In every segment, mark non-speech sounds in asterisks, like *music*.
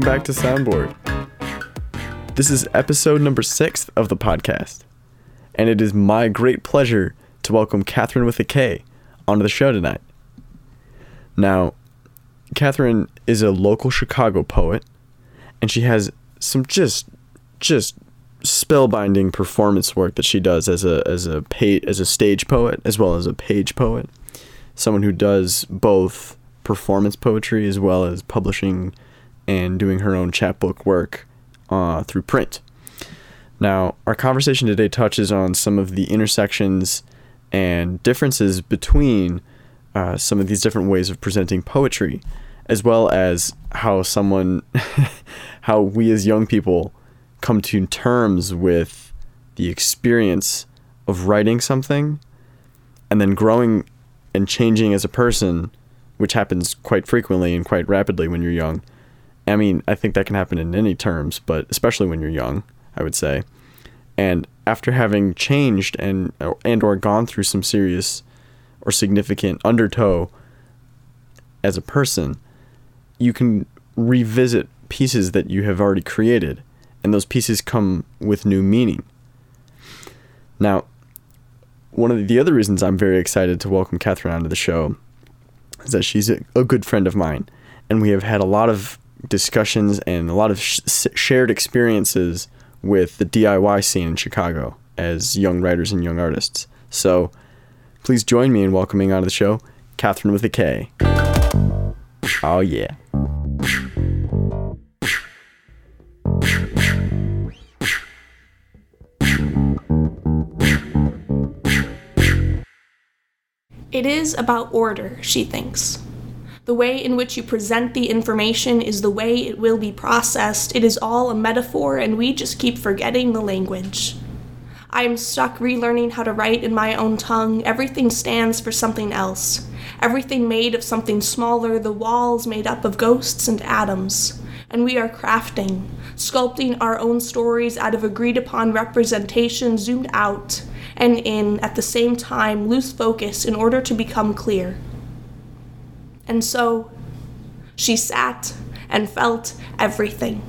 welcome back to Soundboard. This is episode number six of the podcast, and it is my great pleasure to welcome Catherine with a K onto the show tonight. Now, Catherine is a local Chicago poet, and she has some just just spellbinding performance work that she does as a as a as a stage poet as well as a page poet. Someone who does both performance poetry as well as publishing and doing her own chapbook work uh, through print. Now, our conversation today touches on some of the intersections and differences between uh, some of these different ways of presenting poetry, as well as how someone, *laughs* how we as young people come to terms with the experience of writing something and then growing and changing as a person, which happens quite frequently and quite rapidly when you're young. I mean, I think that can happen in any terms, but especially when you're young, I would say. And after having changed and and or gone through some serious or significant undertow as a person, you can revisit pieces that you have already created, and those pieces come with new meaning. Now, one of the other reasons I'm very excited to welcome Catherine onto the show is that she's a, a good friend of mine, and we have had a lot of discussions and a lot of sh- shared experiences with the DIY scene in Chicago as young writers and young artists. So please join me in welcoming onto the show Catherine with a K. Oh, yeah. It is about order, she thinks. The way in which you present the information is the way it will be processed. It is all a metaphor, and we just keep forgetting the language. I am stuck relearning how to write in my own tongue. Everything stands for something else. Everything made of something smaller, the walls made up of ghosts and atoms. And we are crafting, sculpting our own stories out of agreed upon representation zoomed out and in, at the same time, loose focus in order to become clear. And so she sat and felt everything.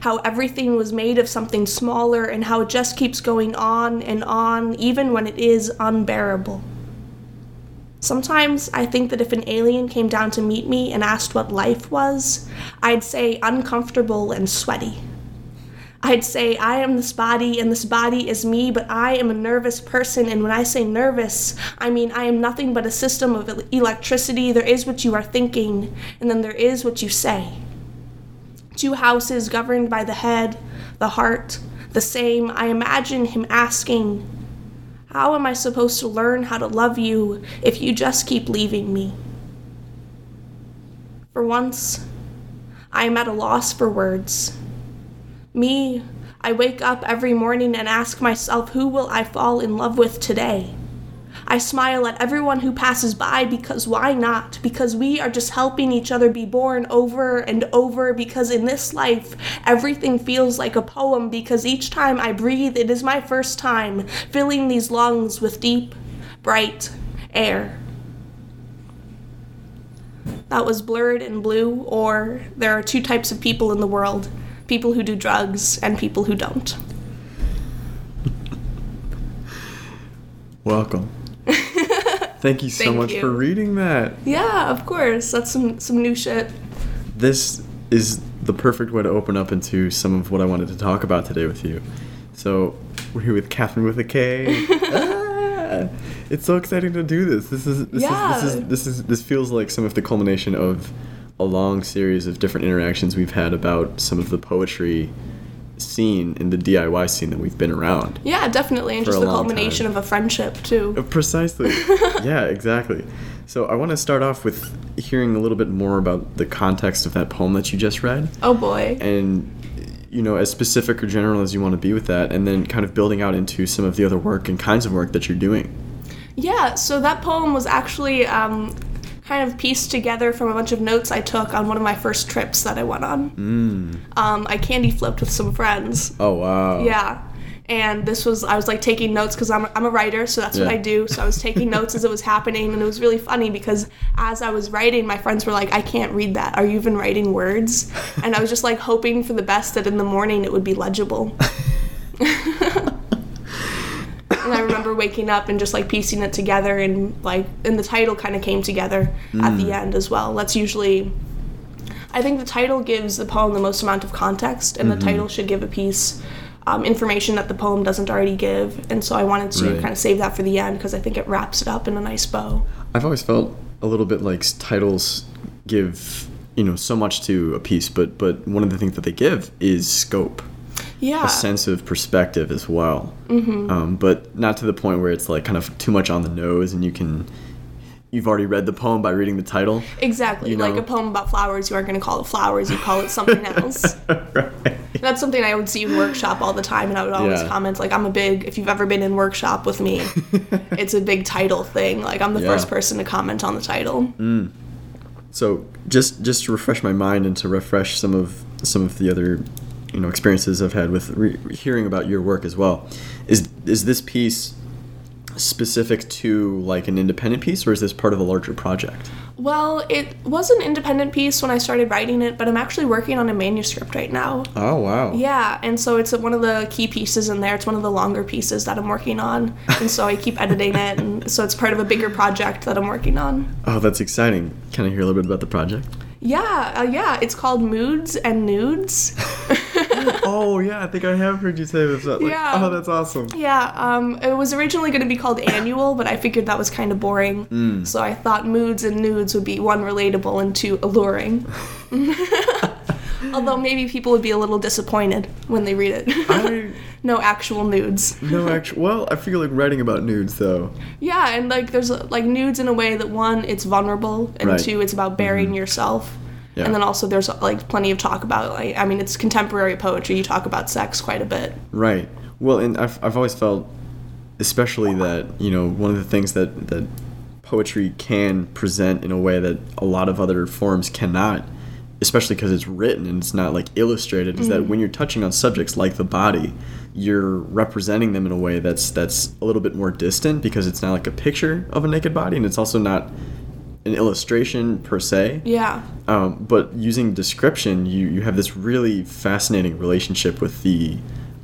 How everything was made of something smaller and how it just keeps going on and on, even when it is unbearable. Sometimes I think that if an alien came down to meet me and asked what life was, I'd say uncomfortable and sweaty. I'd say, I am this body and this body is me, but I am a nervous person. And when I say nervous, I mean I am nothing but a system of electricity. There is what you are thinking, and then there is what you say. Two houses governed by the head, the heart, the same. I imagine him asking, How am I supposed to learn how to love you if you just keep leaving me? For once, I am at a loss for words. Me, I wake up every morning and ask myself, who will I fall in love with today? I smile at everyone who passes by because why not? Because we are just helping each other be born over and over. Because in this life, everything feels like a poem. Because each time I breathe, it is my first time filling these lungs with deep, bright air. That was blurred and blue, or there are two types of people in the world people who do drugs and people who don't. Welcome. *laughs* Thank you so Thank much you. for reading that. Yeah, of course. That's some some new shit. This is the perfect way to open up into some of what I wanted to talk about today with you. So, we're here with Catherine with a K. *laughs* Ah, it's so exciting to do this. This is this Yeah. is this is this is this feels like some of the culmination of a long series of different interactions we've had about some of the poetry scene in the DIY scene that we've been around. Yeah, definitely, and just the culmination time. of a friendship too. Uh, Precisely. *laughs* yeah, exactly. So I want to start off with hearing a little bit more about the context of that poem that you just read, Oh boy. and you know, as specific or general as you want to be with that, and then kind of building out into some of the other work and kinds of work that you're doing. Yeah, so that poem was actually um, kind of pieced together from a bunch of notes I took on one of my first trips that I went on. Mm. Um, I candy flipped with some friends. Oh wow. Yeah. and this was I was like taking notes because I'm, I'm a writer, so that's what I do. So I was taking *laughs* notes as it was happening, and it was really funny because as I was writing, my friends were like, "I can't read that. Are you even writing words?" *laughs* And I was just like hoping for the best that in the morning it would be legible. *laughs* and I remember waking up and just like piecing it together, and like, and the title kind of came together at the end as well. That's usually I think the title gives the poem the most amount of context, and the title should give a piece um, information that the poem doesn't already give. And so I wanted to Right. kind of save that for the end because I think it wraps it up in a nice bow. I've always felt a little bit like titles give you know so much to a piece, but but one of the things that they give is scope, Yeah. a sense of perspective as well. Mm-hmm. Um, but not to the point where it's like kind of too much on the nose, and you can you've already read the poem by reading the title. Exactly. you Like a poem about flowers, you aren't going to call it flowers, you call it something *laughs* else. right. That's something I would see in workshop all the time, and I would always Yeah. comment, like, I'm a big, if you've ever been in workshop with me, *laughs* it's a big title thing. Like, I'm the Yeah. first person to comment on the title. So just just to refresh my mind and to refresh some of some of the other you know experiences I've had with re- hearing about your work as well, is is this piece specific to like an independent piece or is this part of a larger project? Well, it was an independent piece when I started writing it, but I'm actually working on a manuscript right now. Oh wow! Yeah, and so it's one of the key pieces in there. It's one of the longer pieces that I'm working on, and so I keep editing it, and so it's part of a bigger project that I'm working on. Oh, that's exciting. Can I hear a little bit about the project? Yeah, uh, yeah, it's called Moods and Nudes. *laughs* *laughs* oh yeah, I think I have heard you say this. Like, Yeah. Oh, that's awesome. yeah, um, it was originally going to be called Annual, but I figured that was kind of boring, so I thought Moods and Nudes would be one relatable and two alluring. *laughs* *laughs* Although maybe people would be a little disappointed when they read it. I no actual nudes. no actual. Well, I feel like writing about nudes though. Yeah, and like there's like nudes in a way that one, it's vulnerable, and Right. Mm-hmm. two, it's about burying yourself. Yeah. And then also there's like plenty of talk about like I mean it's contemporary poetry. You talk about sex quite a bit. Right. Well, and I've, I've always felt, especially that, you know, one of the things that, that poetry can present in a way that a lot of other forms cannot, especially because it's written and it's not like illustrated, is that mm-hmm. when you're touching on subjects like the body, you're representing them in a way that's that's a little bit more distant because it's not like a picture of a naked body and it's also not an illustration per se. Yeah. Um, but using description, you, you have this really fascinating relationship with the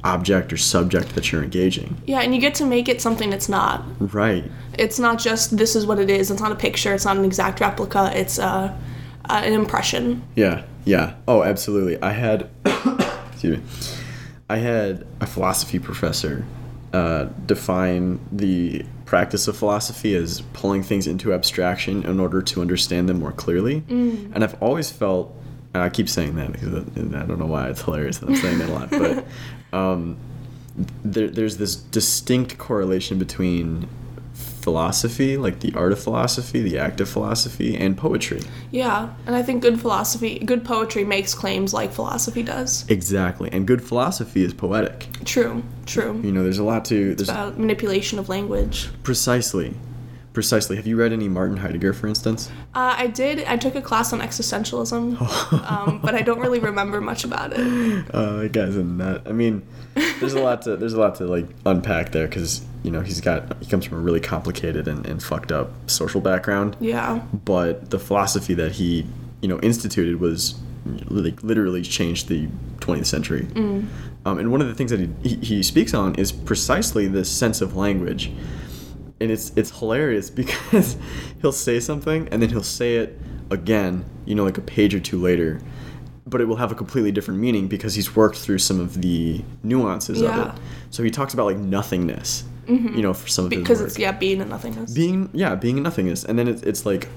object or subject that you're engaging. Yeah, and you get to make it something it's not. Right. It's not just this is what it is. It's not a picture. It's not an exact replica. It's uh, uh, an impression. Yeah. Yeah. Oh, absolutely. I had, *coughs* excuse me, I had a philosophy professor uh, define the practice of philosophy is pulling things into abstraction in order to understand them more clearly. And I've always felt, and I keep saying that because I I don't know why it's hilarious that I'm saying that a lot, but *laughs* um, there, there's this distinct correlation between philosophy, like the art of philosophy, the act of philosophy, and poetry. Yeah, and I think good philosophy, good poetry makes claims like philosophy does. Exactly. And good philosophy is poetic. True, true. You know, there's a lot to there's About manipulation of language. precisely. Precisely. Have you read any Martin Heidegger, for instance? Uh, I did. I took a class on existentialism, *laughs* um, but I don't really remember much about it. *laughs* Uh, that guy's a nut. I mean, there's a lot to there's a lot to like unpack there because you know he's got he comes from a really complicated and, and fucked up social background. Yeah, But the philosophy that he you know instituted was like literally changed the 20th century. Um, and one of the things that he, he he speaks on is precisely this sense of language. and it's it's hilarious *laughs* because he'll say something and then he'll say it again, you know, like a page or two later, but it will have a completely different meaning because he's worked through some of the nuances Yeah. of it. So he talks about like nothingness, Mm-hmm. you know, for some of because it's yeah being and nothingness. being yeah being a nothingness, and then it's it's like.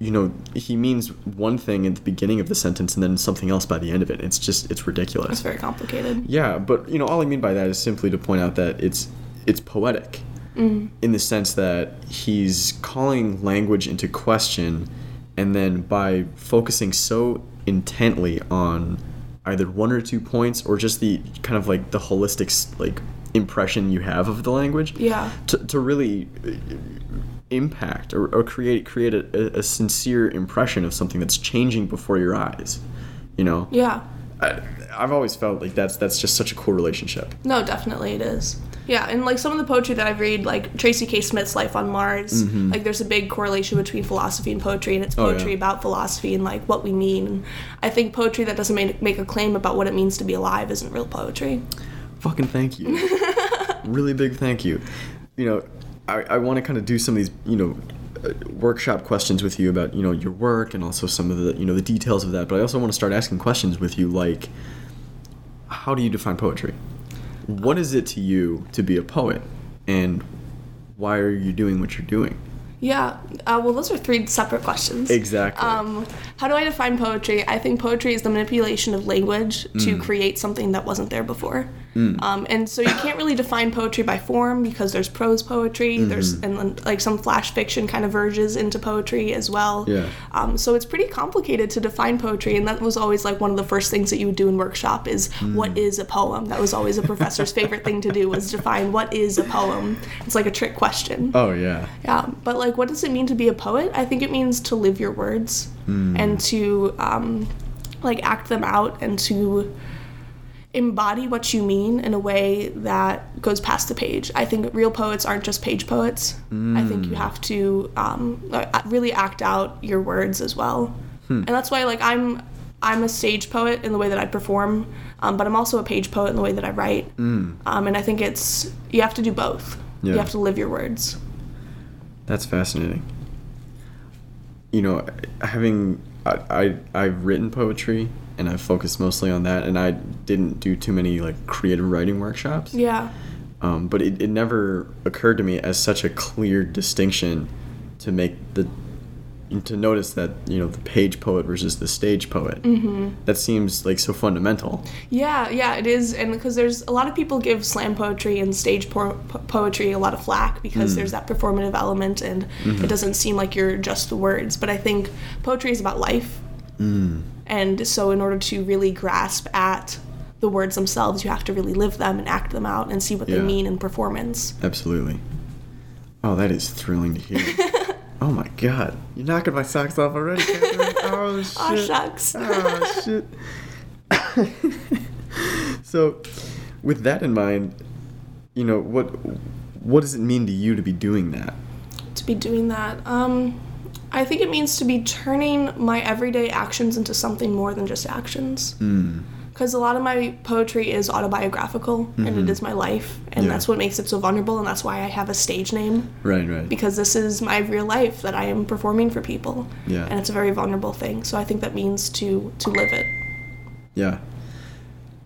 You know, he means one thing at the beginning of the sentence and then something else by the end of it. It's just, it's ridiculous. it's very complicated. Yeah, but you know, all I mean by that is simply to point out that it's it's poetic mm-hmm. in the sense that he's calling language into question, and then by focusing so intently on either one or two points or just the kind of like the holistic like impression you have of the language Yeah. to, to really uh, impact or, or create create a, a sincere impression of something that's changing before your eyes you know Yeah. I, I've always felt like that's that's just such a cool relationship. No, definitely it is. Yeah, and like some of the poetry that I've read, like Tracy K. Smith's Life on Mars, like there's a big correlation between philosophy and poetry, and it's Mm-hmm. Oh, yeah. poetry about philosophy and like what we mean. And I think poetry that doesn't make, make a claim about what it means to be alive isn't real poetry. Fucking thank you. *laughs* really big thank you. You know, I, I want to kind of do some of these, you know, uh, workshop questions with you about, you know, your work and also some of the, you know, the details of that. But I also want to start asking questions with you like, how do you define poetry? What is it to you to be a poet? And why are you doing what you're doing? Yeah, uh, well, those are three separate questions. Exactly. Um, how do I define poetry? I think poetry is the manipulation of language to Mm. create something that wasn't there before. Um, and so you can't really define poetry by form because there's prose poetry, there's Mm-hmm. and like some flash fiction kind of verges into poetry as well. Yeah. Um, so it's pretty complicated to define poetry, and that was always like one of the first things that you would do in workshop is Mm. what is a poem. That was always a professor's favorite thing to do was define what is a poem. It's like a trick question. oh, yeah. Yeah, but like, what does it mean to be a poet? I think it means to live your words and to um, like act them out and to embody what you mean in a way that goes past the page. I think real poets aren't just page poets. I think you have to um, uh, really act out your words as well, and that's why like I'm I'm a stage poet in the way that I perform, um, but I'm also a page poet in the way that I write. Um, and I think it's you have to do both. Yeah. You have to live your words. That's fascinating. You know, having I, I I've written poetry and I've focused mostly on that, and I didn't do too many like creative writing workshops. Yeah. Um, but it, it never occurred to me as such a clear distinction to make the to notice that you know the page poet versus the stage poet. Mm-hmm. That seems like so fundamental. Yeah, yeah, it is, and because there's a lot of people give slam poetry and stage po- po- poetry a lot of flack because there's that performative element, and it doesn't seem like you're just the words. But I think poetry is about life, and so in order to really grasp at the words themselves, you have to really live them and act them out and see what they mean in performance. Absolutely. Oh, that is thrilling to hear. *laughs* oh my god, you're knocking my socks off already. *laughs* Oh shit. Aw, shucks. Oh shit. *laughs* so, with that in mind, you know what what does it mean to you to be doing that? to be doing that. Um, I think it means to be turning my everyday actions into something more than just actions. Hmm. Because a lot of my poetry is autobiographical and it is my life, and Mm-hmm. Yeah. that's what makes it so vulnerable, and that's why I have a stage name. Right, right. Because this is my real life that I am performing for people, Yeah. and it's a very vulnerable thing. So I think that means to to live it. Yeah.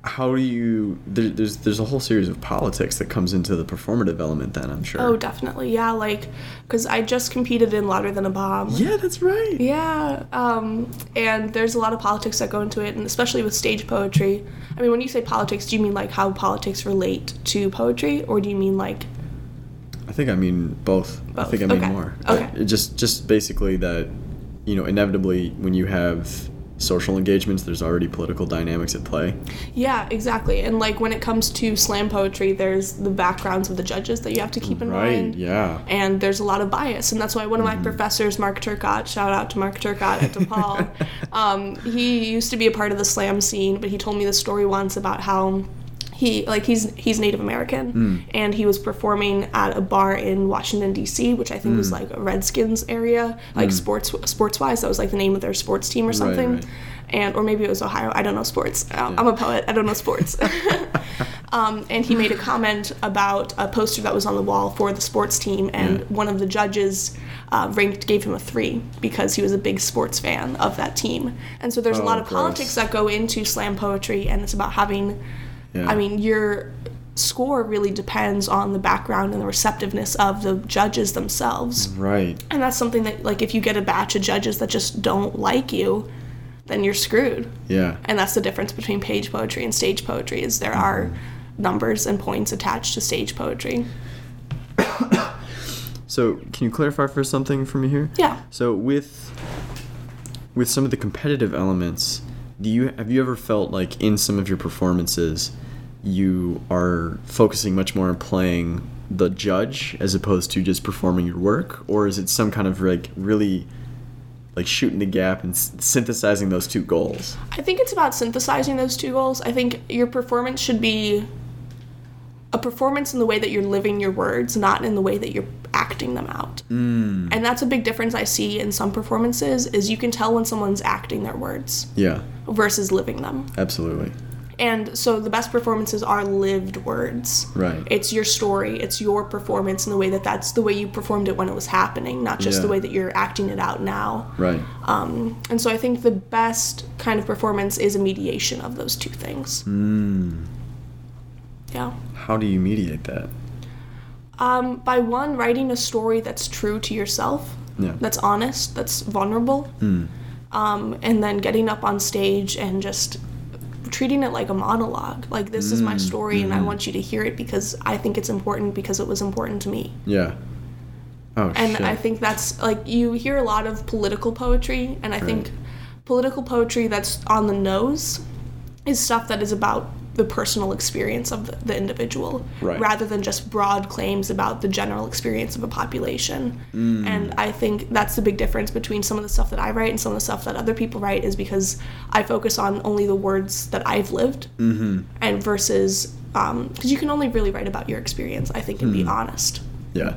How do you? There, there's there's a whole series of politics that comes into the performative element. Then I'm sure. Oh, definitely, yeah. Like, because I just competed in Louder Than a Bomb. yeah, that's right. Yeah, um, and there's a lot of politics that go into it, and especially with stage poetry. I mean, when you say politics, do you mean like how politics relate to poetry, or do you mean like I think I mean both. I think I mean okay, more. okay. It just just basically that, you know, inevitably when you have social engagements, there's already political dynamics at play. Yeah, exactly. And like when it comes to slam poetry, there's the backgrounds of the judges that you have to keep in Right. mind. Right, yeah. And there's a lot of bias, and that's why one of my professors, Mark Turcotte, shout out to Mark Turcotte at DePaul, *laughs* um, he used to be a part of the slam scene, but he told me the story once about how he like he's he's Native American, and he was performing at a bar in Washington D.C., which I think was like a Redskins area, like sports sports wise. That was like the name of their sports team or something. right. And or maybe it was Ohio. I don't know sports. Um, I'm a poet. I don't know sports. *laughs* *laughs* um, and he made a comment about a poster that was on the wall for the sports team, and Yeah. one of the judges uh, ranked gave him a three because he was a big sports fan of that team. And so there's a Oh, lot of gross. politics that go into slam poetry, and it's about having. Yeah. I mean, your score really depends on the background and the receptiveness of the judges themselves. Right. And that's something that, like, if you get a batch of judges that just don't like you, then you're screwed. Yeah. And that's the difference between page poetry and stage poetry is there are mm-hmm. numbers and points attached to stage poetry. *coughs* So, can you clarify for something for me here? Yeah. So, with with some of the competitive elements, do you have you ever felt like in some of your performances you are focusing much more on playing the judge as opposed to just performing your work or is it some kind of like really like shooting the gap and synthesizing those two goals. I think it's about synthesizing those two goals. I think your performance should be a performance in the way that you're living your words, not in the way that you're acting them out. Mm. And that's a big difference I see in some performances is you can tell when someone's acting their words Yeah, versus living them. absolutely. And so the best performances are lived words. Right. It's your story, it's your performance and the way that that's the way you performed it when it was happening, not just the way that you're acting it out now. Right. Um, and so I think the best kind of performance is a mediation of those two things. Mm. Yeah. How do you mediate that? Um, by one, writing a story that's true to yourself, Yeah. that's honest, that's vulnerable, Mm. um, and then getting up on stage and just treating it like a monologue. Like, this is my mm, story, and I mm-hmm. want you to hear it because I think it's important because it was important to me. Yeah. Oh And shit. I think that's like you hear a lot of political poetry, and I think political poetry that's on the nose is stuff that is about the personal experience of the, the individual Right. rather than just broad claims about the general experience of a population. Mm. And I think that's the big difference between some of the stuff that I write and some of the stuff that other people write is because I focus on only the words that I've lived Mm-hmm. and versus because you can only really write about your experience, I think, and be honest yeah.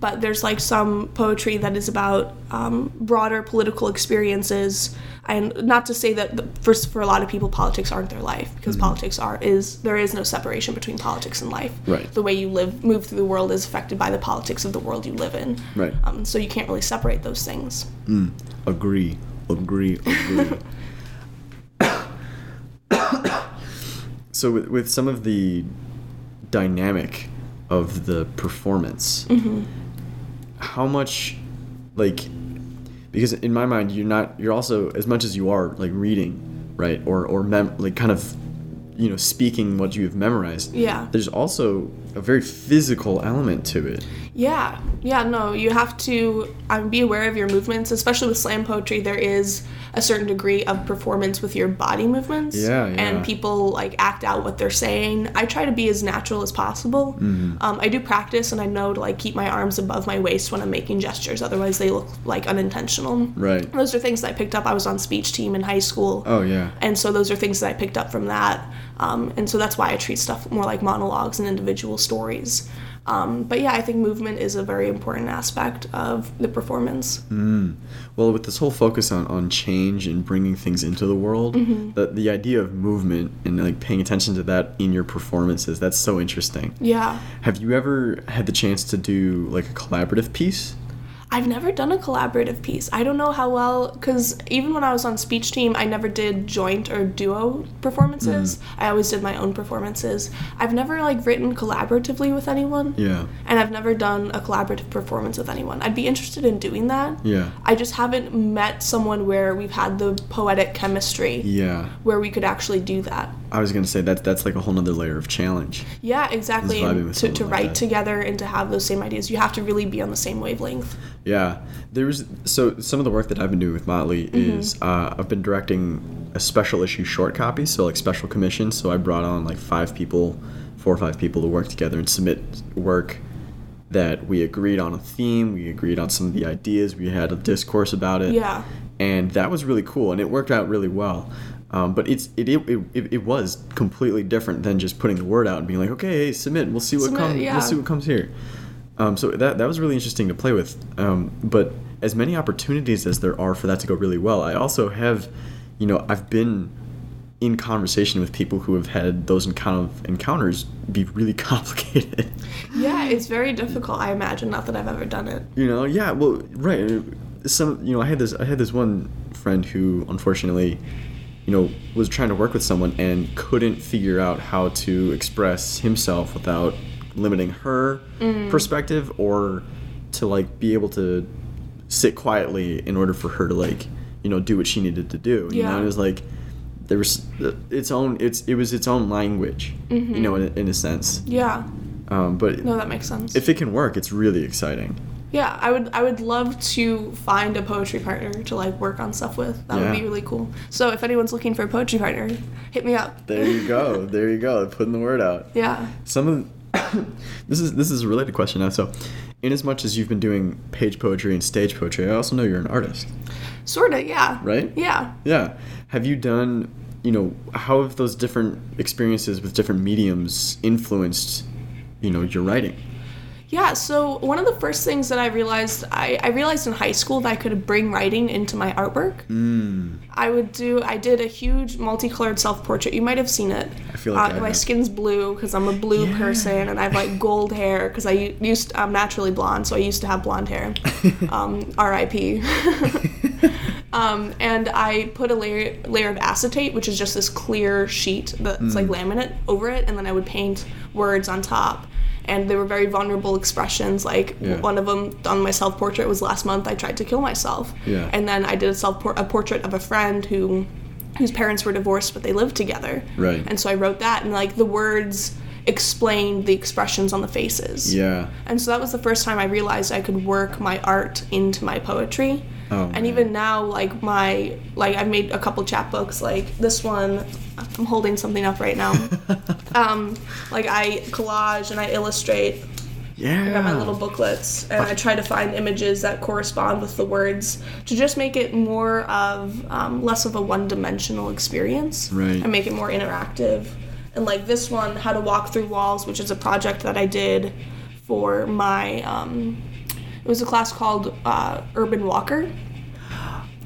But there's like some poetry that is about um, broader political experiences and not to say that the, for, for a lot of people politics aren't their life because politics are is there is no separation between politics and life Right. the way you live move through the world is affected by the politics of the world you live in Right. um, so you can't really separate those things Mm. Agree. Agree. Agree. *laughs* so with, with some of the dynamic of the performance, how much like because in my mind you're not you're also as much as you are like reading right or or mem- like kind of you know speaking what you've memorized Yeah. there's also a very physical element to it Yeah, yeah, no, you have to um, be aware of your movements, especially with slam poetry. There is a certain degree of performance with your body movements. Yeah, yeah. And people like act out what they're saying. I try to be as natural as possible. Mm-hmm. Um, I do practice, and I know to like keep my arms above my waist when I'm making gestures. Otherwise, they look like unintentional. right Those are things that I picked up. I was on speech team in high school. oh yeah And so those are things that I picked up from that. Um, and so that's why I treat stuff more like monologues and individual stories. Um, but yeah, I think movement is a very important aspect of the performance. Well, with this whole focus on, on change and bringing things into the world, the, the idea of movement and like paying attention to that in your performances, that's so interesting. Yeah. Have you ever had the chance to do like a collaborative piece? I've never done a collaborative piece. I don't know how well, because even when I was on speech team, I never did joint or duo performances. Mm. I always did my own performances. I've never like written collaboratively with anyone. Yeah. And I've never done a collaborative performance with anyone. I'd be interested in doing that. Yeah. I just haven't met someone where we've had the poetic chemistry Yeah. where we could actually do that. I was gonna say that that's like a whole nother layer of challenge. Yeah, exactly. Is vibing And with to, to like write that. together and to have those same ideas, you have to really be on the same wavelength. Yeah, there was so some of the work that I've been doing with Motley is uh, I've been directing a special issue short copy, so like special commissions. So I brought on like five people, four or five people to work together and submit work that we agreed on a theme, we agreed on some of the ideas, we had a discourse about it. Yeah. and that was really cool, and it worked out really well. Um, but it's it, it, it, it was completely different than just putting the word out and being like, okay, hey, submit, we'll see what comes, yeah. we'll see what comes here. Um, so that that was really interesting to play with. Um, but as many opportunities as there are for that to go really well, I also have, you know, I've been in conversation with people who have had those kind of encounters be really *laughs* complicated. Yeah, it's very difficult, I imagine. Not that I've ever done it. you know, yeah, well, right. Some, you know, I had this, I had this one friend who, unfortunately, you know, was trying to work with someone and couldn't figure out how to express himself without limiting her perspective or to like be able to sit quietly in order for her to like, you know, do what she needed to do. You know, Yeah. and it was like there was its own, it's it was its own language, you know, in, in a sense. Yeah. Um, but No, that makes sense. if it can work, it's really exciting. yeah, I would I would love to find a poetry partner to like work on stuff with. That would be really cool. So if anyone's looking for a poetry partner, hit me up. There you go. There you go. Putting the word out. *laughs* Yeah. Some of *laughs* this is this is a related question now. So, in as much as you've been doing page poetry and stage poetry, I also know you're an artist. Sorta, yeah. Right? Yeah. Yeah. Have you done, you know, how have those different experiences with different mediums influenced, you know, your writing? Yeah, so one of the first things that I realized, I, I realized in high school that I could bring writing into my artwork. Mm. I would do, I did a huge multicolored self portrait. You might have seen it. I feel like uh, I my skin's blue because I'm a blue Yeah. person and I have like gold hair because I used, I'm naturally blonde, so I used to have blonde hair. *laughs* um, RIP. *laughs* Um, and I put a layer layer of acetate, which is just this clear sheet that's Mm. like laminate over it, and then I would paint words on top. And they were very vulnerable expressions. Like Yeah. one of them on my self portrait was last month. I tried to kill myself. Yeah. And then I did a self a portrait of a friend who, whose parents were divorced, but they lived together. Right. And so I wrote that, and like the words explained the expressions on the faces. Yeah. And so that was the first time I realized I could work my art into my poetry. Oh, and even now, like my like I've made a couple chapbooks. Like this one, I'm holding something up right now. *laughs* um, like I collage and I illustrate. Yeah. I got my little booklets, and I try to find images that correspond with the words to just make it more of um, less of a one-dimensional experience, Right. and make it more interactive. And like this one, how to walk through walls, which is a project that I did for my. Um, it was a class called uh, Urban Walker,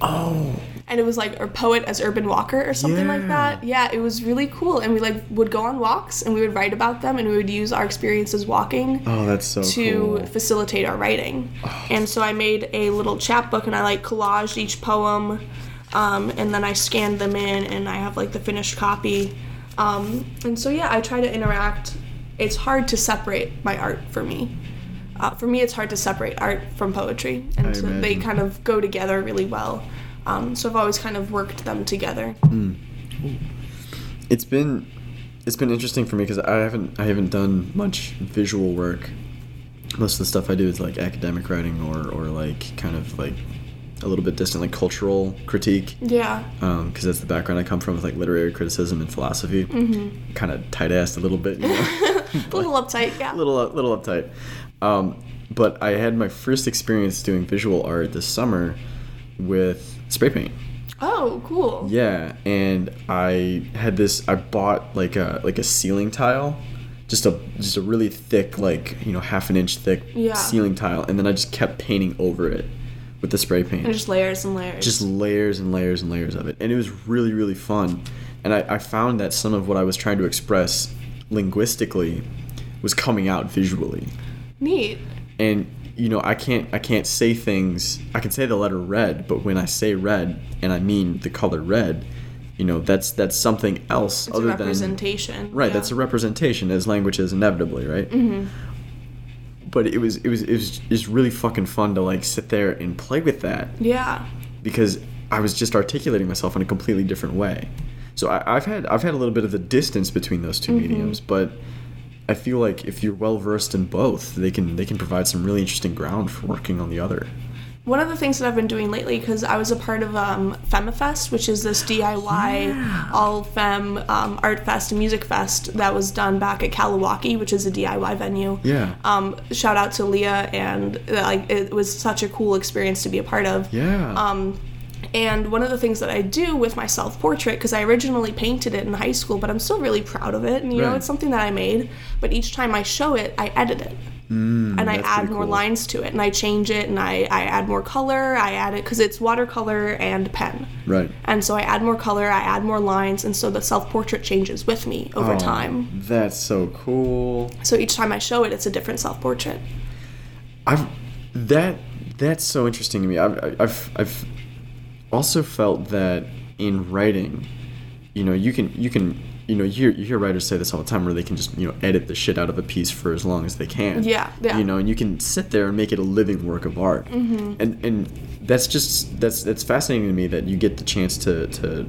Oh. and it was like a poet as urban walker or something like that. Yeah, it was really cool, and we like would go on walks and we would write about them, and we would use our experiences walking Oh, that's so to cool. facilitate our writing. And so I made a little chapbook and I like collaged each poem um, and then I scanned them in and I have like the finished copy. Um, and so yeah, I try to interact. It's hard to separate my art for me. Uh, for me, it's hard to separate art from poetry, and so they kind of go together really well. Um, so I've always kind of worked them together. It's been it's been interesting for me because I haven't I haven't done much visual work. Most of the stuff I do is like academic writing or or like kind of like a little bit distant like cultural critique. Yeah. because that's the background I come from with like literary criticism and philosophy. Mm-hmm. Kind of tight assed a little bit, you know, *laughs* A little uptight, yeah. a *laughs* little little uptight. Um, but I had my first experience doing visual art this summer with spray paint. Oh, cool. Yeah, and I had this. I bought like a like a ceiling tile, just a just a really thick, like you know, half an inch thick Yeah. ceiling tile, and then I just kept painting over it with the spray paint And just layers and layers. just layers and layers and layers of it and it was really really fun and I, I found that some of what i was trying to express linguistically was coming out visually neat. and you know i can't i can't say things i can say the letter red but when i say red and i mean the color red you know that's that's something else It's other a representation. than right yeah. that's a representation as language is inevitably right mm-hmm. but it was it was it was just really fucking fun to like sit there and play with that Yeah. because I was just articulating myself in a completely different way. So I, I've had I've had a little bit of the distance between those 2 mediums, but I feel like if you're well versed in both, they can they can provide some really interesting ground for working on the other. One of the things that I've been doing lately, because I was a part of um, FemiFest, which is this DIY all femme um, art fest and music fest that was done back at Kalawaki, which is a DIY venue. Yeah. Um, shout out to Leah, and like it was such a cool experience to be a part of. Yeah. Um, and one of the things that I do with my self portrait, because I originally painted it in high school, but I'm still really proud of it. And you know, it's something that I made. But each time I show it, I edit it. and I Mm, add more cool. lines to it, and I change it, and I, I add more color. I add it because it's watercolor and pen. right. And so I add more color, I add more lines, and so the self portrait changes with me over Oh, time. That's so cool. So each time I show it, it's a different self portrait. I've that that's so interesting to me. I've I've I've also felt that in writing, you know, you can you can you know you hear, you hear writers say this all the time where they can just you know edit the shit out of a piece for as long as they can. Yeah, yeah. You know, and you can sit there and make it a living work of art. Mm-hmm. And and that's just that's that's fascinating to me that you get the chance to to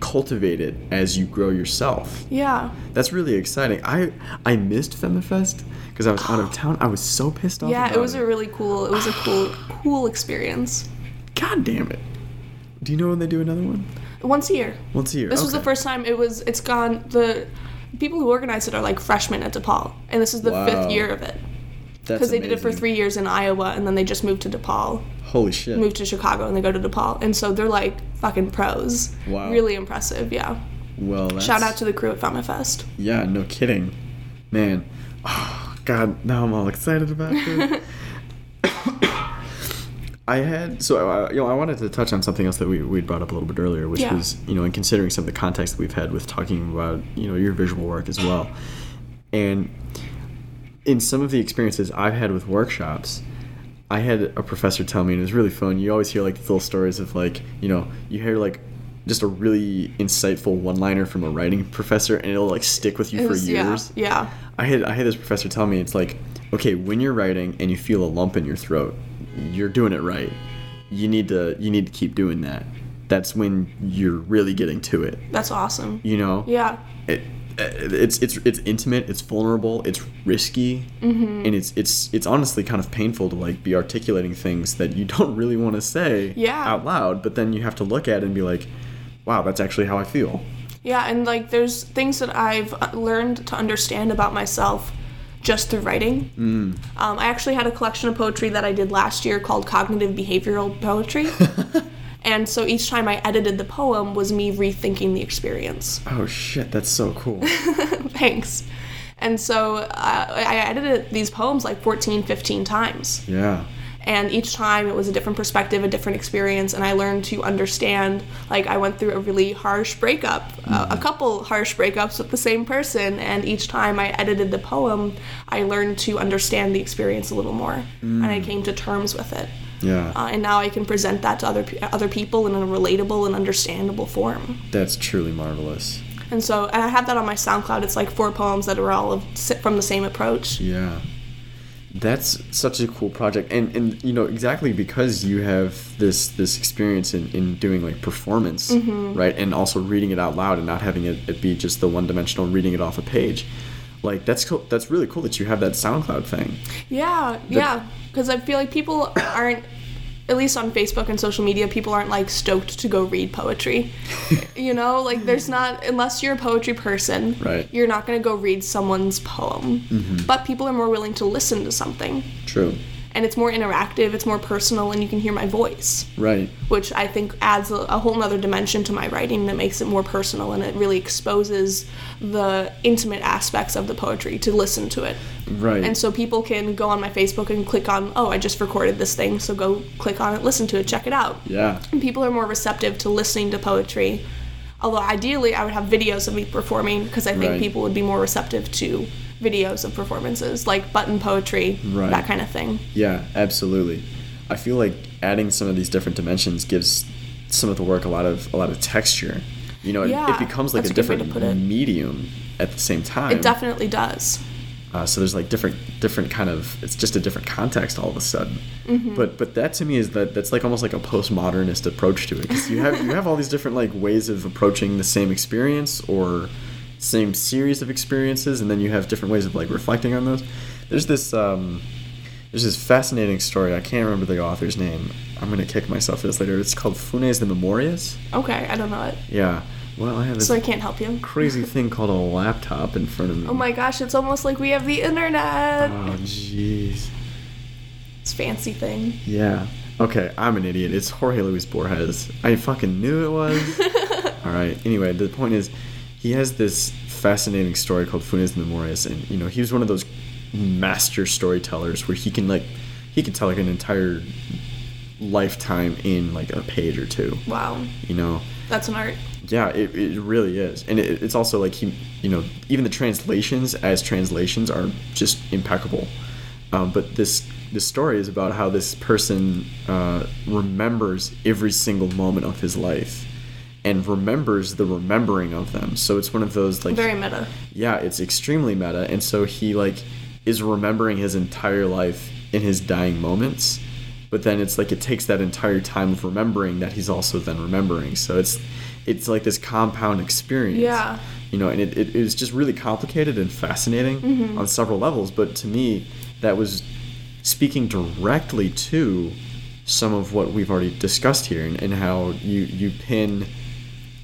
cultivate it as you grow yourself. Yeah. That's really exciting. I I missed FemiFest because I was out of *gasps* town. I was so pissed off. Yeah, it was a really cool, it was a cool, cool experience. God damn it. Do you know when they do another one? Once a year. Once a year. This was the first time it was. It's gone. The people who organize it are like freshmen at DePaul, and this is the Wow. fifth year of it. That's because they did it for three years in Iowa, and then they just moved to DePaul, Holy shit. moved to Chicago, and they go to DePaul, and so they're like fucking pros. Wow. Really impressive. Yeah. well, that's, Shout out to the crew at Fama Fest. Yeah, no kidding. Man. Oh, God, now I'm all excited about *laughs* this. I had so uh, you know I wanted to touch on something else that we we brought up a little bit earlier, which Yeah. was you know in considering some of the context that we've had with talking about you know your visual work as well, and in some of the experiences I've had with workshops, I had a professor tell me, and it was really fun. You always hear like little stories of like, you know, you hear like just a really insightful one-liner from a writing professor, and it'll like stick with you for was- yeah, years. Yeah. I had I had this professor tell me it's like, okay, when you're writing and you feel a lump in your throat, you're doing it right. You need to you need to keep doing that. That's when you're really getting to it. That's awesome. You know Yeah. it, it's it's it's intimate it's vulnerable it's risky Mm-hmm. and it's it's it's honestly kind of painful to like be articulating things that you *laughs* don't really want to say Yeah. out loud but then you have to look at it and be like wow that's actually how i feel Yeah, and like there's things that I've uh, learned to understand about myself just through writing. Mm. Um, I actually had a collection of poetry that I did last year called Cognitive Behavioral Poetry. *laughs* and so each time I edited the poem was me rethinking the experience. oh shit that's so cool *laughs* Thanks. And so uh, I edited these poems like 14, 15 times. yeah and each time it was a different perspective a different experience and i learned to understand like i went through a really harsh breakup uh, a couple harsh breakups with the same person and each time i edited the poem i learned to understand the experience a little more and i came to terms with it. Yeah. Uh, and now i can present that to other other people in a relatable and understandable form. That's truly marvelous. And so and i have that on my soundcloud. It's like four poems that are all of, from the same approach. Yeah that's such a cool project and and you know exactly because you have this this experience in, in doing like performance mm-hmm. right and also reading it out loud and not having it, it be just the one dimensional reading it off a page like that's cool that's really cool that you have that soundcloud thing Yeah, yeah. Because I feel like people aren't, at least on Facebook and social media, people aren't like stoked to go read poetry. *laughs* you know, like there's not, unless you're a poetry person, Right. you're not going to go read someone's poem. Mm-hmm. But people are more willing to listen to something. true And it's more interactive, it's more personal, and you can hear my voice, right which I think adds a, a whole nother dimension to my writing that makes it more personal and it really exposes the intimate aspects of the poetry to listen to it. right And so people can go on my Facebook and click on, oh, I just recorded this thing, so go click on it, listen to it, check it out. yeah And people are more receptive to listening to poetry. Although ideally, I would have videos of me performing because I think Right. people would be more receptive to videos of performances, like button poetry, Right. that kind of thing. Yeah, absolutely. I feel like adding some of these different dimensions gives some of the work a lot of a lot of texture. You know, it, Yeah, it becomes like a a good way to different it. medium at the same time. It definitely does. Uh, so there's like different different kind of it's just a different context all of a sudden. Mm-hmm. But but that to me is that that's like almost like a postmodernist approach to it because you have you have all these different like ways of approaching the same experience or same series of experiences and then you have different ways of like reflecting on those. There's this um, there's this fascinating story. I can't remember the author's name. I'm gonna kick myself for this later. It's called Funes the Memorious. Okay, I don't know it. Yeah. Well, I have this So I can't help you. crazy *laughs* thing called a laptop in front of me. Oh my gosh, it's almost like we have the internet. Oh jeez. It's fancy thing. Yeah. Okay, I'm an idiot. It's Jorge Luis Borges. I fucking knew it was. *laughs* All right. Anyway, the point is, he has this fascinating story called Funes Memorious, and you know, he was one of those master storytellers where he can like, he can tell like an entire lifetime in like a page or two. Wow, You know. that's an art. Yeah, it, it really is, and it, it's also like he, you know, even the translations as translations are just impeccable. Um, but this this story is about how this person uh, remembers every single moment of his life, and remembers the remembering of them. So it's one of those like Very meta. yeah, it's extremely meta, and so he like is remembering his entire life in his dying moments, but then it's like it takes that entire time of remembering that he's also then remembering. So it's it's like this compound experience. Yeah. You know, and it, it, it was just really complicated and fascinating mm-hmm. on several levels, but to me, that was speaking directly to some of what we've already discussed here and, and how you you pin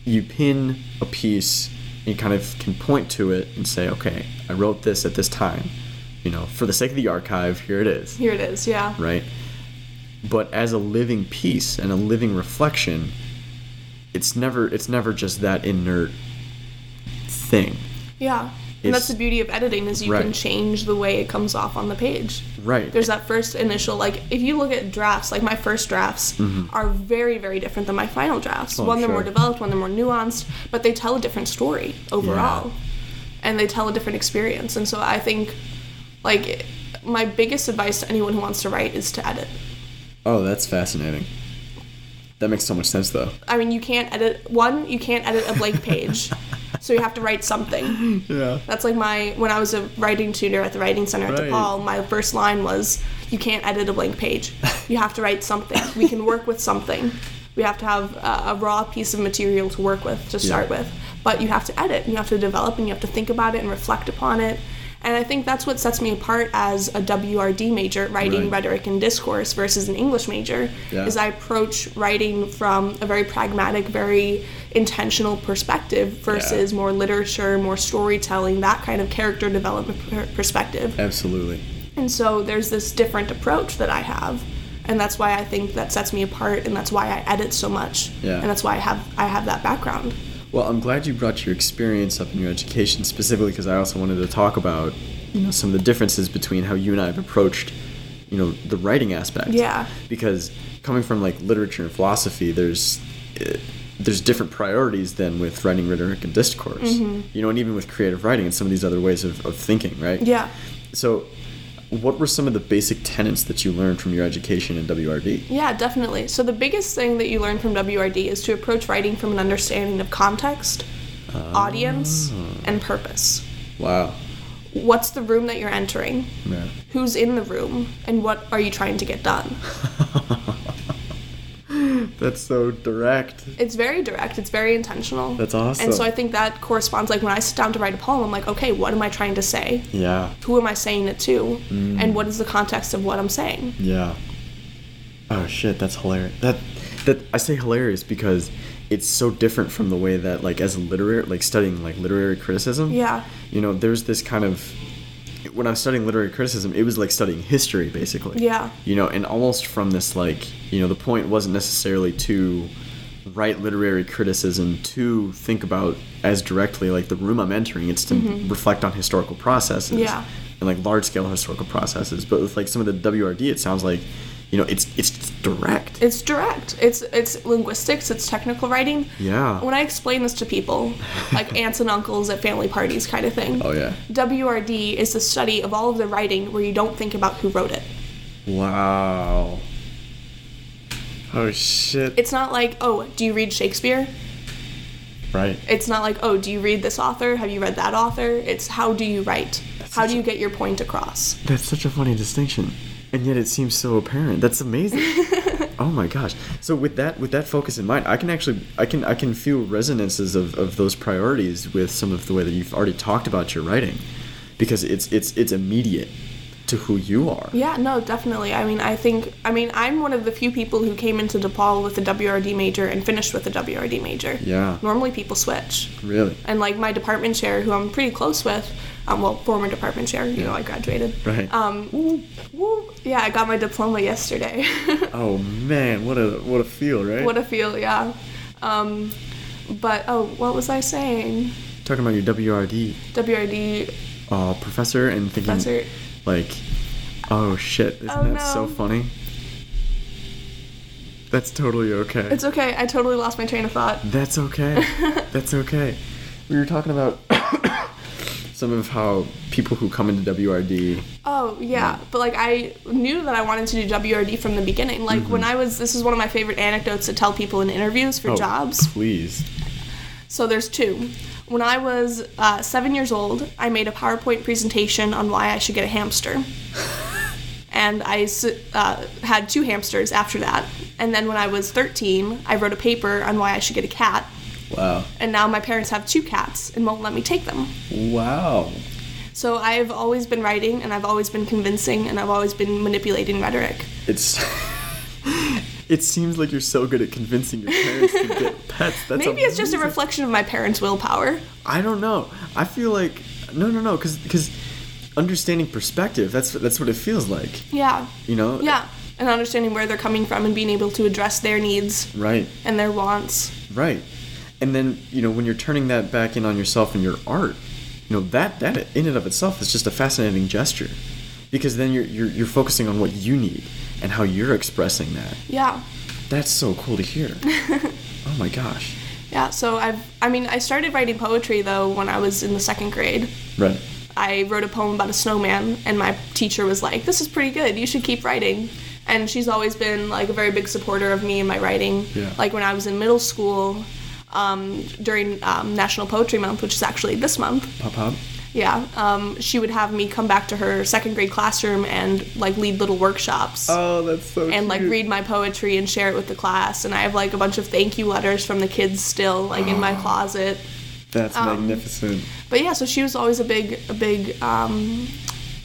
you pin a piece and you kind of can point to it and say okay i wrote this at this time you know, for the sake of the archive, here it is, Here it is. Yeah. right? But as a living piece and a living reflection, it's never it's never just that inert thing. Yeah. And that's the beauty of editing is you can change the way it comes off on the page. Right. There's that first initial like if you look at drafts, like my first drafts are very very different than my final drafts. Mm-hmm. Oh, one they're more developed, one they're more nuanced, but they tell a different story overall. And they tell a different experience. And so I think like my biggest advice to anyone who wants to write is to edit. Oh, that's fascinating. That makes so much sense though. I mean, you can't edit one, you can't edit a blank page. *laughs* so you have to write something. *laughs* Yeah. That's like my when I was a writing tutor at the writing center at Right. DePaul. My first line was, "You can't edit a blank page. You have to write something. We can work with something. We have to have a, a raw piece of material to work with to start Yeah. with. But you have to edit. And you have to develop, and you have to think about it and reflect upon it. And I think that's what sets me apart as a WRD major, writing, Right. rhetoric, and discourse, versus an English major. Yeah. Is I approach writing from a very pragmatic, very intentional perspective versus more literature, more storytelling, that kind of character development per- perspective. Absolutely. And so there's this different approach that I have. And that's why I think that sets me apart and that's why I edit so much. Yeah. And that's why I have I have that background. Well, I'm glad you brought your experience up in your education specifically because I also wanted to talk about, you know, some of the differences between how you and I have approached, you know, the writing aspect. Yeah. Because coming from like literature and philosophy, there's uh, there's different priorities than with writing rhetoric and discourse. You know, and even with creative writing and some of these other ways of, of thinking, right? Yeah. So, what were some of the basic tenets that you learned from your education in WRD? Yeah, definitely. So the biggest thing that you learn from WRD is to approach writing from an understanding of context, ah. audience, and purpose. Wow. What's the room that you're entering? Yeah. Who's in the room? And what are you trying to get done? *laughs* That's so direct. It's very direct. It's very intentional. That's awesome. And so I think that corresponds. Like when I sit down to write a poem, I'm like, okay, what am I trying to say? Yeah. Who am I saying it to? Mm. And what is the context of what I'm saying? Yeah. Oh shit, that's hilarious. That that I say hilarious because it's so different from the way that like as a literary like studying like literary criticism. Yeah. You know, there's this kind of when I was studying literary criticism, it was like studying history basically. Yeah. You know, and almost from this like, you know, the point wasn't necessarily to write literary criticism to think about as directly like the room I'm entering. It's to reflect on historical processes. Mm-hmm. Yeah. And like large scale historical processes. But with like some of the WRD it sounds like, you know, it's it's direct. It's direct. It's it's linguistics. It's technical writing. Yeah. When I explain this to people, like *laughs* aunts and uncles at family parties, kind of thing. Oh yeah. WRD is the study of all of the writing where you don't think about who wrote it. Wow. Oh shit. It's not like, oh, do you read Shakespeare? right. It's not like, oh, do you read this author? Have you read that author? It's how do you write? how do you get your point across? That's such a funny distinction. And yet it seems so apparent. That's amazing. *laughs* oh my gosh. So with that with that focus in mind, I can actually I can I can feel resonances of, of those priorities with some of the way that you've already talked about your writing. Because it's it's it's immediate to who you are. Yeah, no, definitely. I mean, I think, I mean, I'm one of the few people who came into DePaul with a WRD major and finished with a WRD major. Yeah. Normally people switch. Really. And like my department chair, who I'm pretty close with, um, well, former department chair, you know, I graduated. Right. Um, yeah, I got my diploma yesterday. *laughs* Oh man, what a what a feel, right? what a feel, yeah. Um, but oh, what was I saying? Talking about your WRD WRD uh, professor and thinking professor. like, oh shit, isn't Oh, that so funny? That's totally okay. It's okay. I totally lost my train of thought. That's okay. *laughs* That's okay. We were talking about some of how people who come into WRD. Oh yeah, but like I knew that I wanted to do WRD from the beginning. Like when I was, this is one of my favorite anecdotes to tell people in interviews for Oh, jobs. Please. So there's two. When I was uh, seven years old, I made a PowerPoint presentation on why I should get a hamster. *laughs* and I uh, had two hamsters after that. And then when I was 13, I wrote a paper on why I should get a cat. Wow. And now my parents have two cats and won't let me take them. Wow. So I've always been writing and I've always been convincing and I've always been manipulating rhetoric. It's. *laughs* it seems like you're so good at convincing your parents to get *laughs* pets. That's Maybe it's just a reflection of my parents' willpower. I don't know. I feel like no, no, no, because because understanding perspective. That's that's what it feels like. Yeah. You know. Yeah. And understanding where they're coming from and being able to address their needs Right. and their wants. Right. And then, you know, when you're turning that back in on yourself and your art, you know, that that in and of itself is just a fascinating gesture. Because then you're you're, you're focusing on what you need and how you're expressing that. Yeah. That's so cool to hear. *laughs* oh my gosh. Yeah. So I've, I mean, I started writing poetry though when I was in the second grade. Right. I wrote a poem about a snowman, and my teacher was like, "This is pretty good. You should keep writing." And she's always been like a very big supporter of me and my writing. Yeah. Like when I was in middle school, um, during um, National Poetry Month, which is actually this month. Pop. Yeah, um, she would have me come back to her second grade classroom and like lead little workshops. Oh, that's so and like read my poetry and share it with the class and i have like a bunch of thank you letters from the kids still like in my closet That's um, magnificent. but yeah so she was always a big a big um,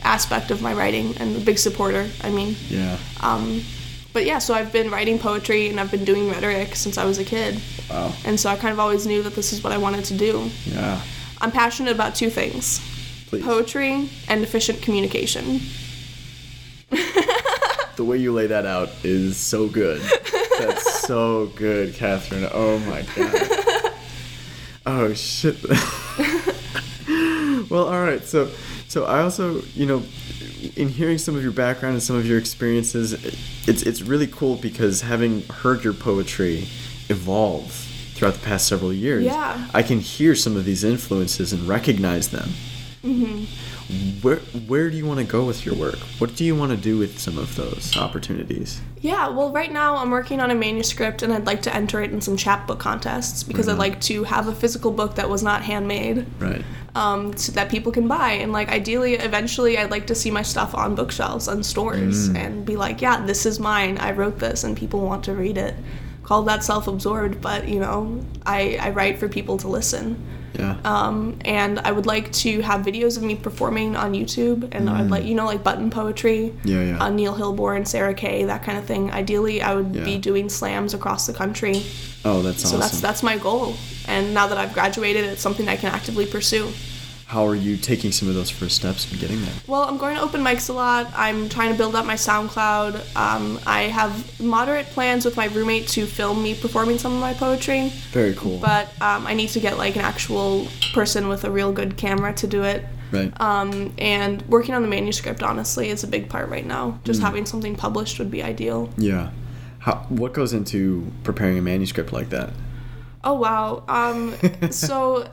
aspect of my writing and a big supporter i mean Yeah. um, but yeah so i've been writing poetry and i've been doing rhetoric since i was a kid Wow. and so i kind of always knew that this is what i wanted to do Yeah. i'm passionate about two things Please. poetry and efficient communication *laughs* The way you lay that out is so good. That's so good, Catherine. Oh my god. Oh shit. *laughs* well, all right. So, so I also, you know, in hearing some of your background and some of your experiences, it's it's really cool because having heard your poetry evolve throughout the past several years, Yeah. I can hear some of these influences and recognize them. Mm-hmm. Where where do you want to go with your work? What do you want to do with some of those opportunities? Yeah, well, right now I'm working on a manuscript and I'd like to enter it in some chapbook contests because Right I'd like to have a physical book that was not handmade Right. Um, so that people can buy. And, like, ideally, eventually, I'd like to see my stuff on bookshelves and stores and be like, yeah, this is mine. I wrote this and people want to read it. Call that self absorbed, but, you know, I, I write for people to listen. Yeah. Um, and I would like to have videos of me performing on YouTube, and I'd like you know like button poetry, Yeah, yeah. uh, Neil Hilborn, Sarah Kay, that kind of thing. Ideally, I would be doing slams across the country. oh, that's So awesome. So that's that's my goal. And now that I've graduated, it's something I can actively pursue. How are you taking some of those first steps in getting there? Well, I'm going to open mics a lot. I'm trying to build up my SoundCloud. Um, I have moderate plans with my roommate to film me performing some of my poetry. Very cool. But um, I need to get like an actual person with a real good camera to do it. right. Um, and working on the manuscript, honestly, is a big part right now. Just having something published would be ideal. yeah. How what goes into preparing a manuscript like that? Oh, wow. Um, *laughs* so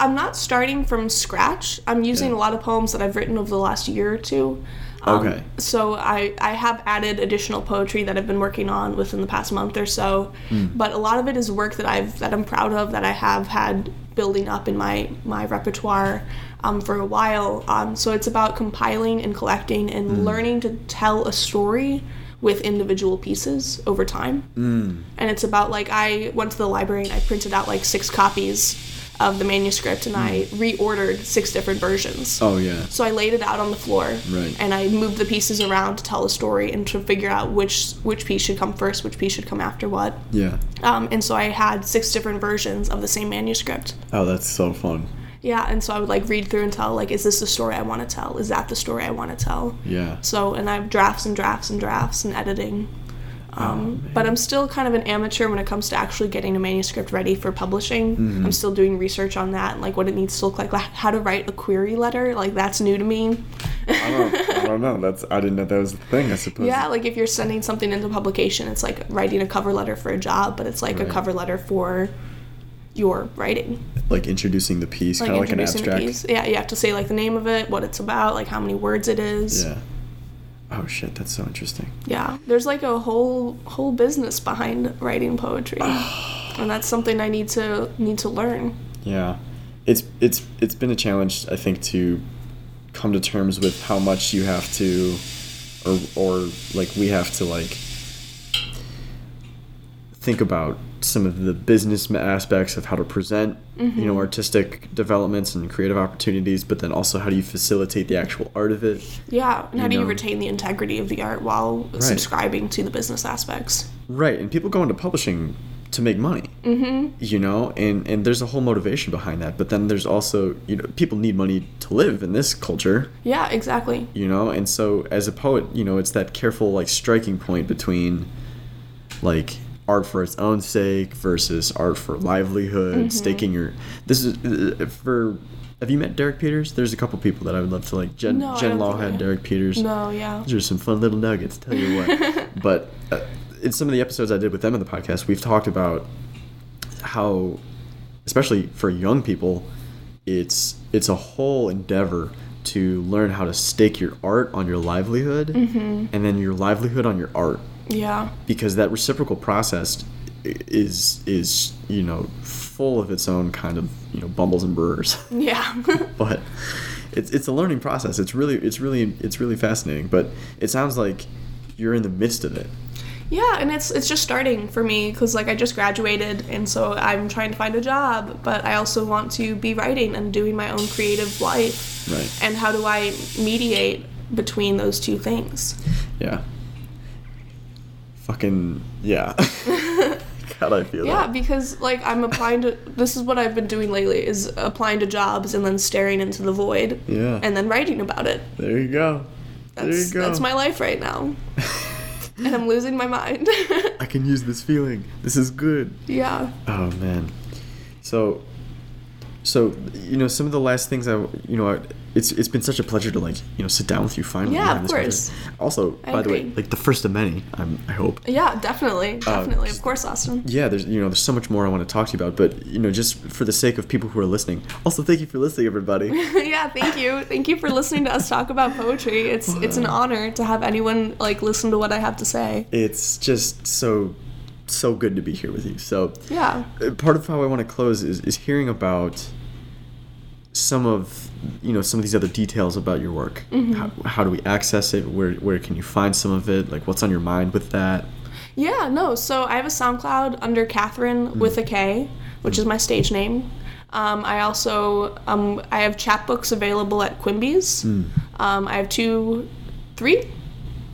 I'm not starting from scratch. I'm using Yeah. a lot of poems that I've written over the last year or two. Um, Okay. So I, I have added additional poetry that I've been working on within the past month or so, Hmm. but a lot of it is work that I've that I'm proud of that I have had building up in my my repertoire um, for a while. Um, so it's about compiling and collecting and Hmm. learning to tell a story with individual pieces over time Mm. and it's about like I went to the library and I printed out like six copies of the manuscript and I reordered six different versions. Oh yeah. So I laid it out on the floor Right. and I moved the pieces around to tell a story and to figure out which which piece should come first, which piece should come after what. Yeah. Um, and so I had six different versions of the same manuscript. Oh, that's so fun. Yeah, and so I would like read through and tell like, is this the story I want to tell? Is that the story I want to tell? Yeah. So, and I have drafts and drafts and drafts and editing. Um, Oh, but I'm still kind of an amateur when it comes to actually getting a manuscript ready for publishing. Mm-hmm. I'm still doing research on that, like what it needs to look like, like how to write a query letter. Like that's new to me. I don't, I don't know. That's I didn't know that was a thing. I suppose. Yeah, like if you're sending something into publication, it's like writing a cover letter for a job, but it's like a cover letter for your writing, Like introducing the piece, like kind of like an abstract. Yeah, you have to say like the name of it, what it's about, like how many words it is. Yeah. Oh shit, that's so interesting. Yeah, there's like a whole whole business behind writing poetry, *sighs* and that's something I need to need to learn. Yeah, it's it's it's been a challenge I think to come to terms with how much you have to, or or like we have to like think about some of the business aspects of how to present you know artistic developments and creative opportunities but then also how do you facilitate the actual art of it Yeah, and how You do you retain the integrity of the art while subscribing to the business aspects? right and people go into publishing to make money. Mm-hmm. You know, and and there's a whole motivation behind that. But then there's also you know people need money to live in this culture. Yeah, exactly. You know, and so as a poet, you know, it's that careful like striking point between like art for its own sake versus art for livelihood, Mm-hmm. staking your. This is uh, for. Have you met Derek Peters? There's a couple people that I would love to like. Jen, No, Jen Lawhead, Derek Peters. No, yeah. Those are some fun little nuggets, tell you what. *laughs* but uh, in some of the episodes I did with them on the podcast, we've talked about how, especially for young people, it's it's a whole endeavor to learn how to stake your art on your livelihood, and then your livelihood on your art, Yeah. because that reciprocal process is is you know full of its own kind of you know bumbles and brewers. *laughs* Yeah. *laughs* but it's it's a learning process. It's really it's really it's really fascinating. But it sounds like you're in the midst of it. Yeah, and it's it's just starting for me because like I just graduated, and so I'm trying to find a job, but I also want to be writing and doing my own creative life. Right. And how do I mediate between those two things? Yeah. Fucking yeah. *laughs* God, I feel that. Yeah, that. because like I'm applying to this is what I've been doing lately is applying to jobs and then staring into the void. Yeah. And then writing about it. There you go. there you go. that's my life right now. *laughs* and I'm losing my mind. *laughs* I can use this feeling. This is good. yeah. Oh man. So so you know some of the last things I you know I, it's it's been such a pleasure to like you know sit down with you finally. Yeah, of course. conversation. Also, I by the way, like the first of many. I'm, I hope. Yeah, definitely. Definitely. just- of course, Austin. Yeah, there's you know there's so much more I want to talk to you about, but you know just for the sake of people who are listening. Also, thank you for listening, everybody. *laughs* yeah, thank you. Thank you for listening to us talk about poetry. It's it's an honor to have anyone like listen to what I have to say. it's just so so good to be here with you. So Yeah. uh, part of how I want to close is is hearing about some of you know some of these other details about your work. How, how do we access it? Where where can you find some of it? Like what's on your mind with that? Yeah, no. So I have a SoundCloud under Catherine with a K, which is my stage name. Um, I also um, I have chapbooks available at Quimby's. Um, I have two, three,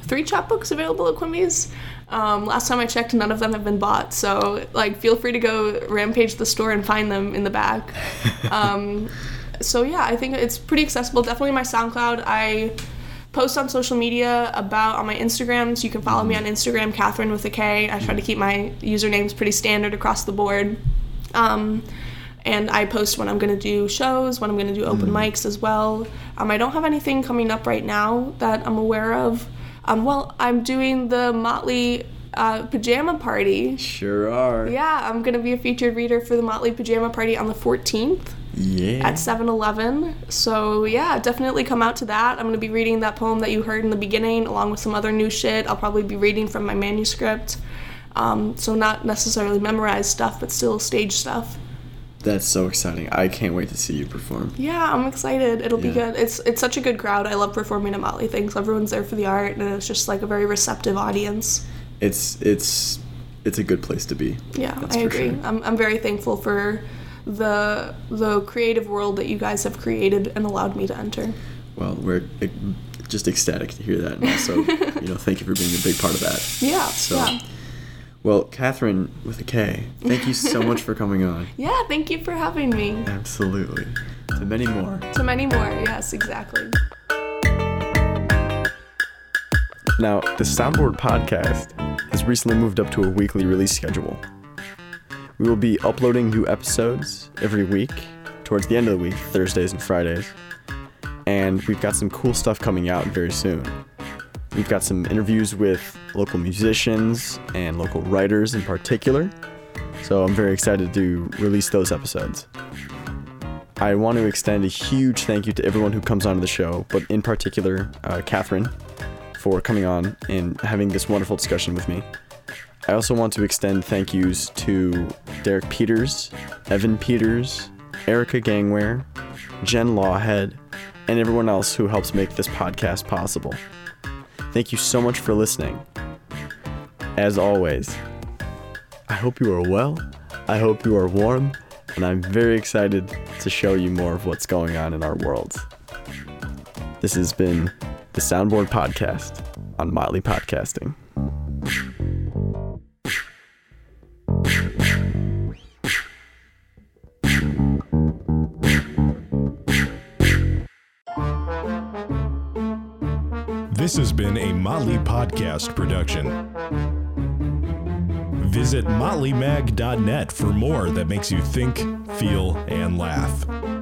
three chapbooks available at Quimby's. Um, last time I checked, none of them have been bought. So like, feel free to go rampage the store and find them in the back. *laughs* Um, so yeah, I think it's pretty accessible. Definitely my SoundCloud. I post on social media about on my Instagram, so you can follow me on Instagram, Catherine with a K. I try to keep my usernames pretty standard across the board. Um, and I post when I'm gonna do shows, when I'm gonna do open mics as well. Um, I don't have anything coming up right now that I'm aware of. Um, well, I'm doing the Motley uh, pajama party. Sure are. Yeah, I'm gonna be a featured reader for the Motley pajama party on the 14th Yeah. at 7-Eleven. So yeah, definitely come out to that. I'm gonna be reading that poem that you heard in the beginning, along with some other new shit. I'll probably be reading from my manuscript. Um, so not necessarily memorized stuff, but still stage stuff. That's so exciting. I can't wait to see you perform. Yeah, I'm excited. It'll be good. It's it's such a good crowd. I love performing at Motley Things. Everyone's there for the art, and it's just like a very receptive audience. It's it's it's a good place to be. Yeah, That's I agree. sure. I'm, I'm very thankful for the the creative world that you guys have created and allowed me to enter. Well, we're e- just ecstatic to hear that, and also, you know, thank you for being a big part of that. *laughs* Yeah, So, yeah. well, Catherine with a K, thank you so much for coming on. *laughs* Yeah, thank you for having me. Absolutely. To many more. To many more, yes, exactly. Now, the Soundboard podcast has recently moved up to a weekly release schedule. We will be uploading new episodes every week, towards the end of the week, Thursdays and Fridays. And we've got some cool stuff coming out very soon. We've got some interviews with local musicians and local writers in particular. So I'm very excited to release those episodes. I want to extend a huge thank you to everyone who comes onto the show, but in particular, uh, Catherine, for coming on and having this wonderful discussion with me. I also want to extend thank yous to Derek Peters, Evan Peters, Erica Gangware, Jen Lawhead, and everyone else who helps make this podcast possible. Thank you so much for listening. As always, I hope you are well, I hope you are warm, and I'm very excited to show you more of what's going on in our world. This has been the Soundboard Podcast on Motley Podcasting. This has been a Motley Podcast production. Visit motleymag.net for more that makes you think, feel, and laugh.